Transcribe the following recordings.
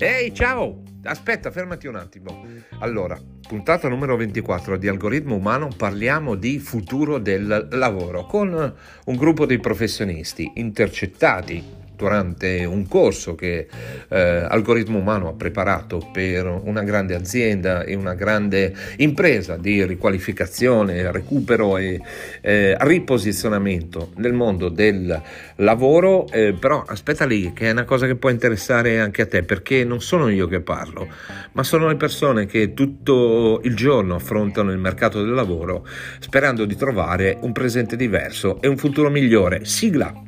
Ehi, ciao! Aspetta, fermati un attimo. Allora, puntata numero 24 di Algoritmo Umano parliamo di futuro del lavoro con un gruppo di professionisti intercettati durante un corso che eh, Algoritmo Umano ha preparato per una grande azienda e una grande impresa di riqualificazione, recupero e eh, riposizionamento nel mondo del lavoro, eh, però aspetta lì che è una cosa che può interessare anche a te perché non sono io che parlo, ma sono le persone che tutto il giorno affrontano il mercato del lavoro sperando di trovare un presente diverso e un futuro migliore. Sigla!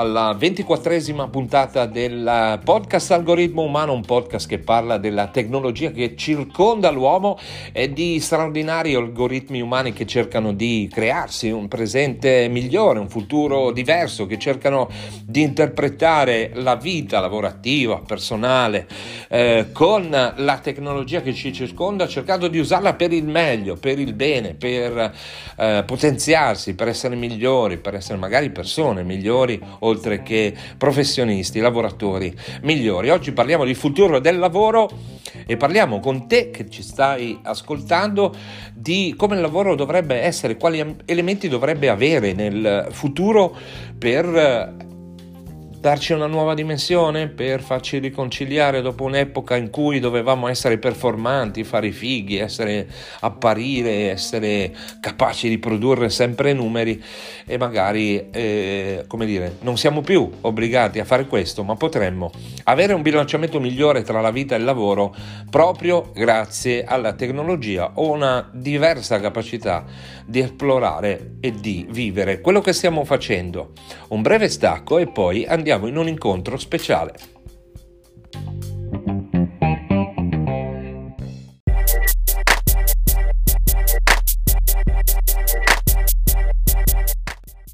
alla ventiquattresima puntata del podcast Algoritmo Umano, un podcast che parla della tecnologia che circonda l'uomo e di straordinari algoritmi umani che cercano di crearsi un presente migliore, un futuro diverso, che cercano di interpretare la vita lavorativa, personale, eh, con la tecnologia che ci circonda, cercando di usarla per il meglio, per il bene, per eh, potenziarsi, per essere migliori, per essere magari persone migliori oltre che professionisti, lavoratori migliori. Oggi parliamo di futuro del lavoro e parliamo con te che ci stai ascoltando di come il lavoro dovrebbe essere, quali elementi dovrebbe avere nel futuro per darci una nuova dimensione per farci riconciliare dopo un'epoca in cui dovevamo essere performanti, fare i fighi, essere apparire, essere capaci di produrre sempre numeri e magari, eh, come dire, non siamo più obbligati a fare questo, ma potremmo avere un bilanciamento migliore tra la vita e il lavoro proprio grazie alla tecnologia o una diversa capacità di esplorare e di vivere quello che stiamo facendo. Un breve stacco e poi andiamo andiamo in un incontro speciale.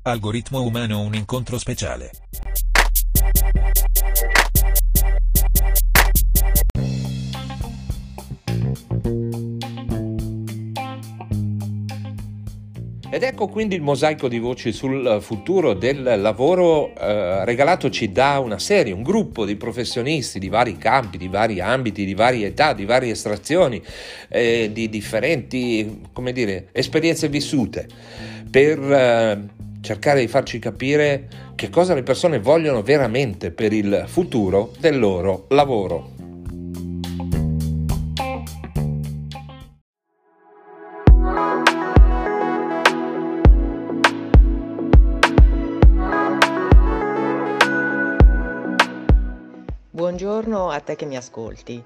Algoritmo umano un incontro speciale. Ed ecco quindi il mosaico di voci sul futuro del lavoro eh, regalatoci da una serie, un gruppo di professionisti di vari campi, di vari ambiti, di varie età, di varie estrazioni, eh, di differenti dire, esperienze vissute, per eh, cercare di farci capire che cosa le persone vogliono veramente per il futuro del loro lavoro. Buongiorno a te che mi ascolti.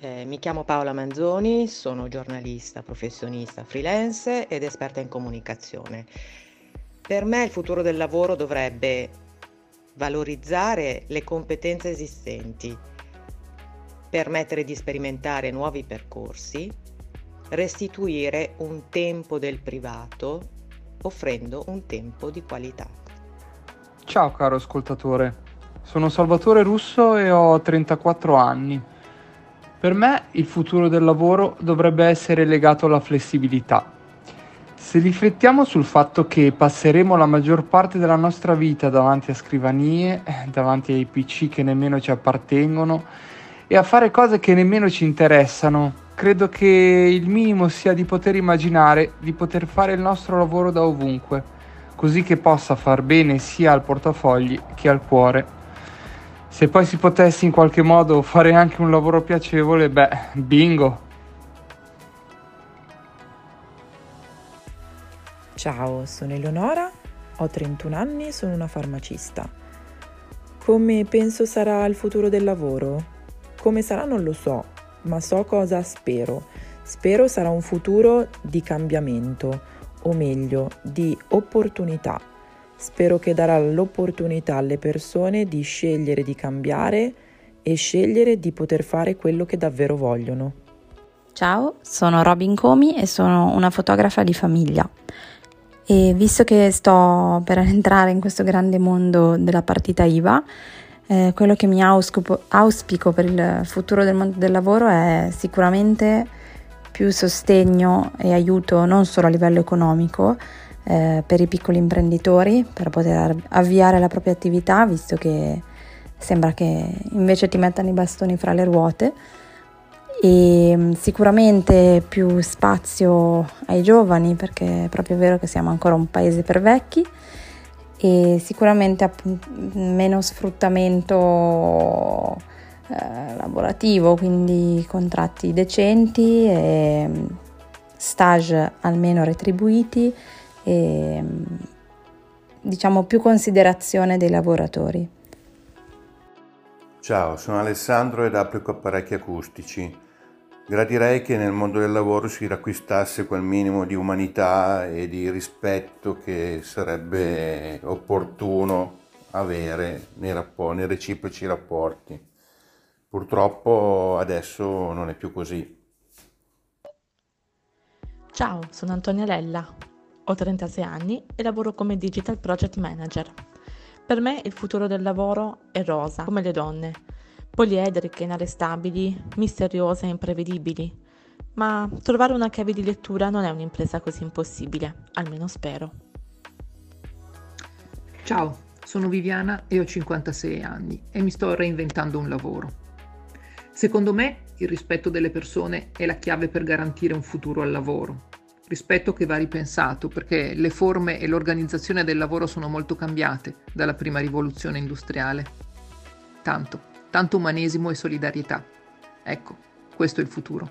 Eh, mi chiamo Paola Manzoni, sono giornalista, professionista, freelance ed esperta in comunicazione. Per me il futuro del lavoro dovrebbe valorizzare le competenze esistenti, permettere di sperimentare nuovi percorsi, restituire un tempo del privato offrendo un tempo di qualità. Ciao caro ascoltatore, sono Salvatore Russo e ho 34 anni. Per me il futuro del lavoro dovrebbe essere legato alla flessibilità. Se riflettiamo sul fatto che passeremo la maggior parte della nostra vita davanti a scrivanie, davanti ai PC che nemmeno ci appartengono e a fare cose che nemmeno ci interessano, credo che il minimo sia di poter immaginare di poter fare il nostro lavoro da ovunque, così che possa far bene sia al portafogli che al cuore. Se poi si potesse in qualche modo fare anche un lavoro piacevole, beh, bingo. Ciao, sono Eleonora, ho 31 anni e sono una farmacista. Come penso sarà il futuro del lavoro? Come sarà non lo so, ma so cosa spero. Spero sarà un futuro di cambiamento, o meglio, di opportunità Spero che darà l'opportunità alle persone di scegliere di cambiare e scegliere di poter fare quello che davvero vogliono. Ciao, sono Robin Comi e sono una fotografa di famiglia. E visto che sto per entrare in questo grande mondo della partita IVA, eh, quello che mi auspico, auspico per il futuro del mondo del lavoro è sicuramente più sostegno e aiuto non solo a livello economico eh, per i piccoli imprenditori per poter avviare la propria attività, visto che sembra che invece ti mettano i bastoni fra le ruote. E mm, sicuramente più spazio ai giovani perché è proprio vero che siamo ancora un paese per vecchi e sicuramente meno sfruttamento eh, lavorativo, quindi contratti decenti e mm, stage almeno retribuiti e mm, diciamo più considerazione dei lavoratori. Ciao, sono Alessandro ed applico apparecchi acustici. Gradirei che nel mondo del lavoro si riacquistasse quel minimo di umanità e di rispetto che sarebbe opportuno avere nei, rapporti, nei reciproci rapporti. Purtroppo adesso non è più così. Ciao, sono Antonia Lella, ho 36 anni e lavoro come Digital Project Manager. Per me il futuro del lavoro è rosa, come le donne, poliedriche, inarrestabili, misteriose e imprevedibili. Ma trovare una chiave di lettura non è un'impresa così impossibile, almeno spero. Ciao, sono Viviana e ho 56 anni e mi sto reinventando un lavoro. Secondo me il rispetto delle persone è la chiave per garantire un futuro al lavoro. Rispetto che va ripensato perché le forme e l'organizzazione del lavoro sono molto cambiate dalla prima rivoluzione industriale. Tanto, tanto umanesimo e solidarietà. Ecco, questo è il futuro.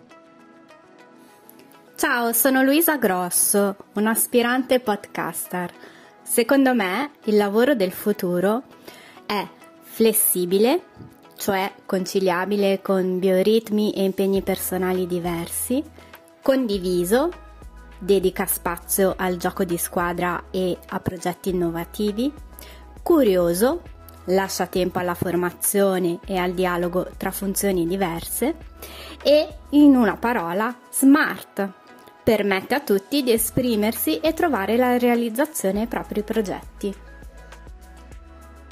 Ciao, sono Luisa Grosso, un'aspirante podcaster. Secondo me il lavoro del futuro è flessibile, cioè conciliabile con bioritmi e impegni personali diversi, condiviso, dedica spazio al gioco di squadra e a progetti innovativi, curioso, lascia tempo alla formazione e al dialogo tra funzioni diverse e, in una parola, smart. Permette a tutti di esprimersi e trovare la realizzazione ai propri progetti.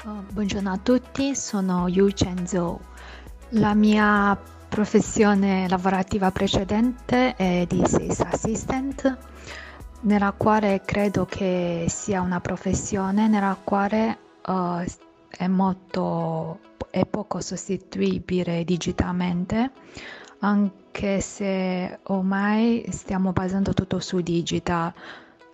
Oh, buongiorno a tutti, sono Yu Chen Zhou. La mia professione lavorativa precedente è di Sales Assistant, nella quale credo che sia una professione nella quale uh, è molto è poco sostituibile digitalmente, anche se ormai stiamo basando tutto su digital,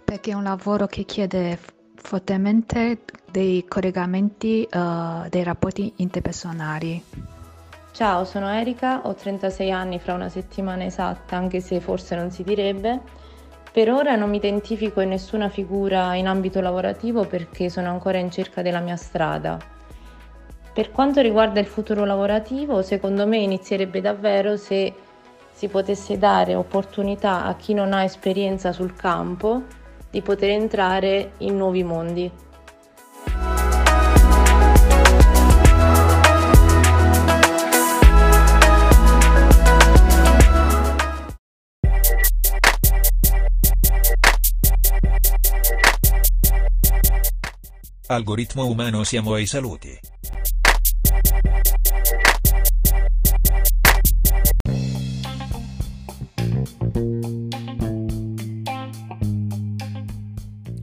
perché è un lavoro che chiede fortemente dei collegamenti, uh, dei rapporti interpersonali. Ciao, sono Erika, ho 36 anni fra una settimana esatta, anche se forse non si direbbe. Per ora non mi identifico in nessuna figura in ambito lavorativo perché sono ancora in cerca della mia strada. Per quanto riguarda il futuro lavorativo, secondo me inizierebbe davvero se si potesse dare opportunità a chi non ha esperienza sul campo di poter entrare in nuovi mondi. Algoritmo umano siamo ai saluti.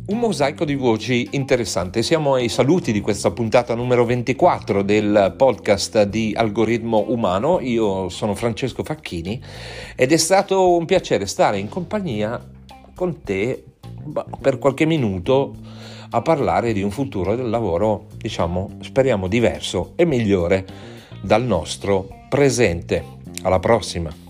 Un mosaico di voci interessante. Siamo ai saluti di questa puntata numero 24 del podcast di Algoritmo Umano. Io sono Francesco Facchini ed è stato un piacere stare in compagnia con te per qualche minuto a parlare di un futuro del lavoro, diciamo, speriamo diverso e migliore dal nostro presente. Alla prossima!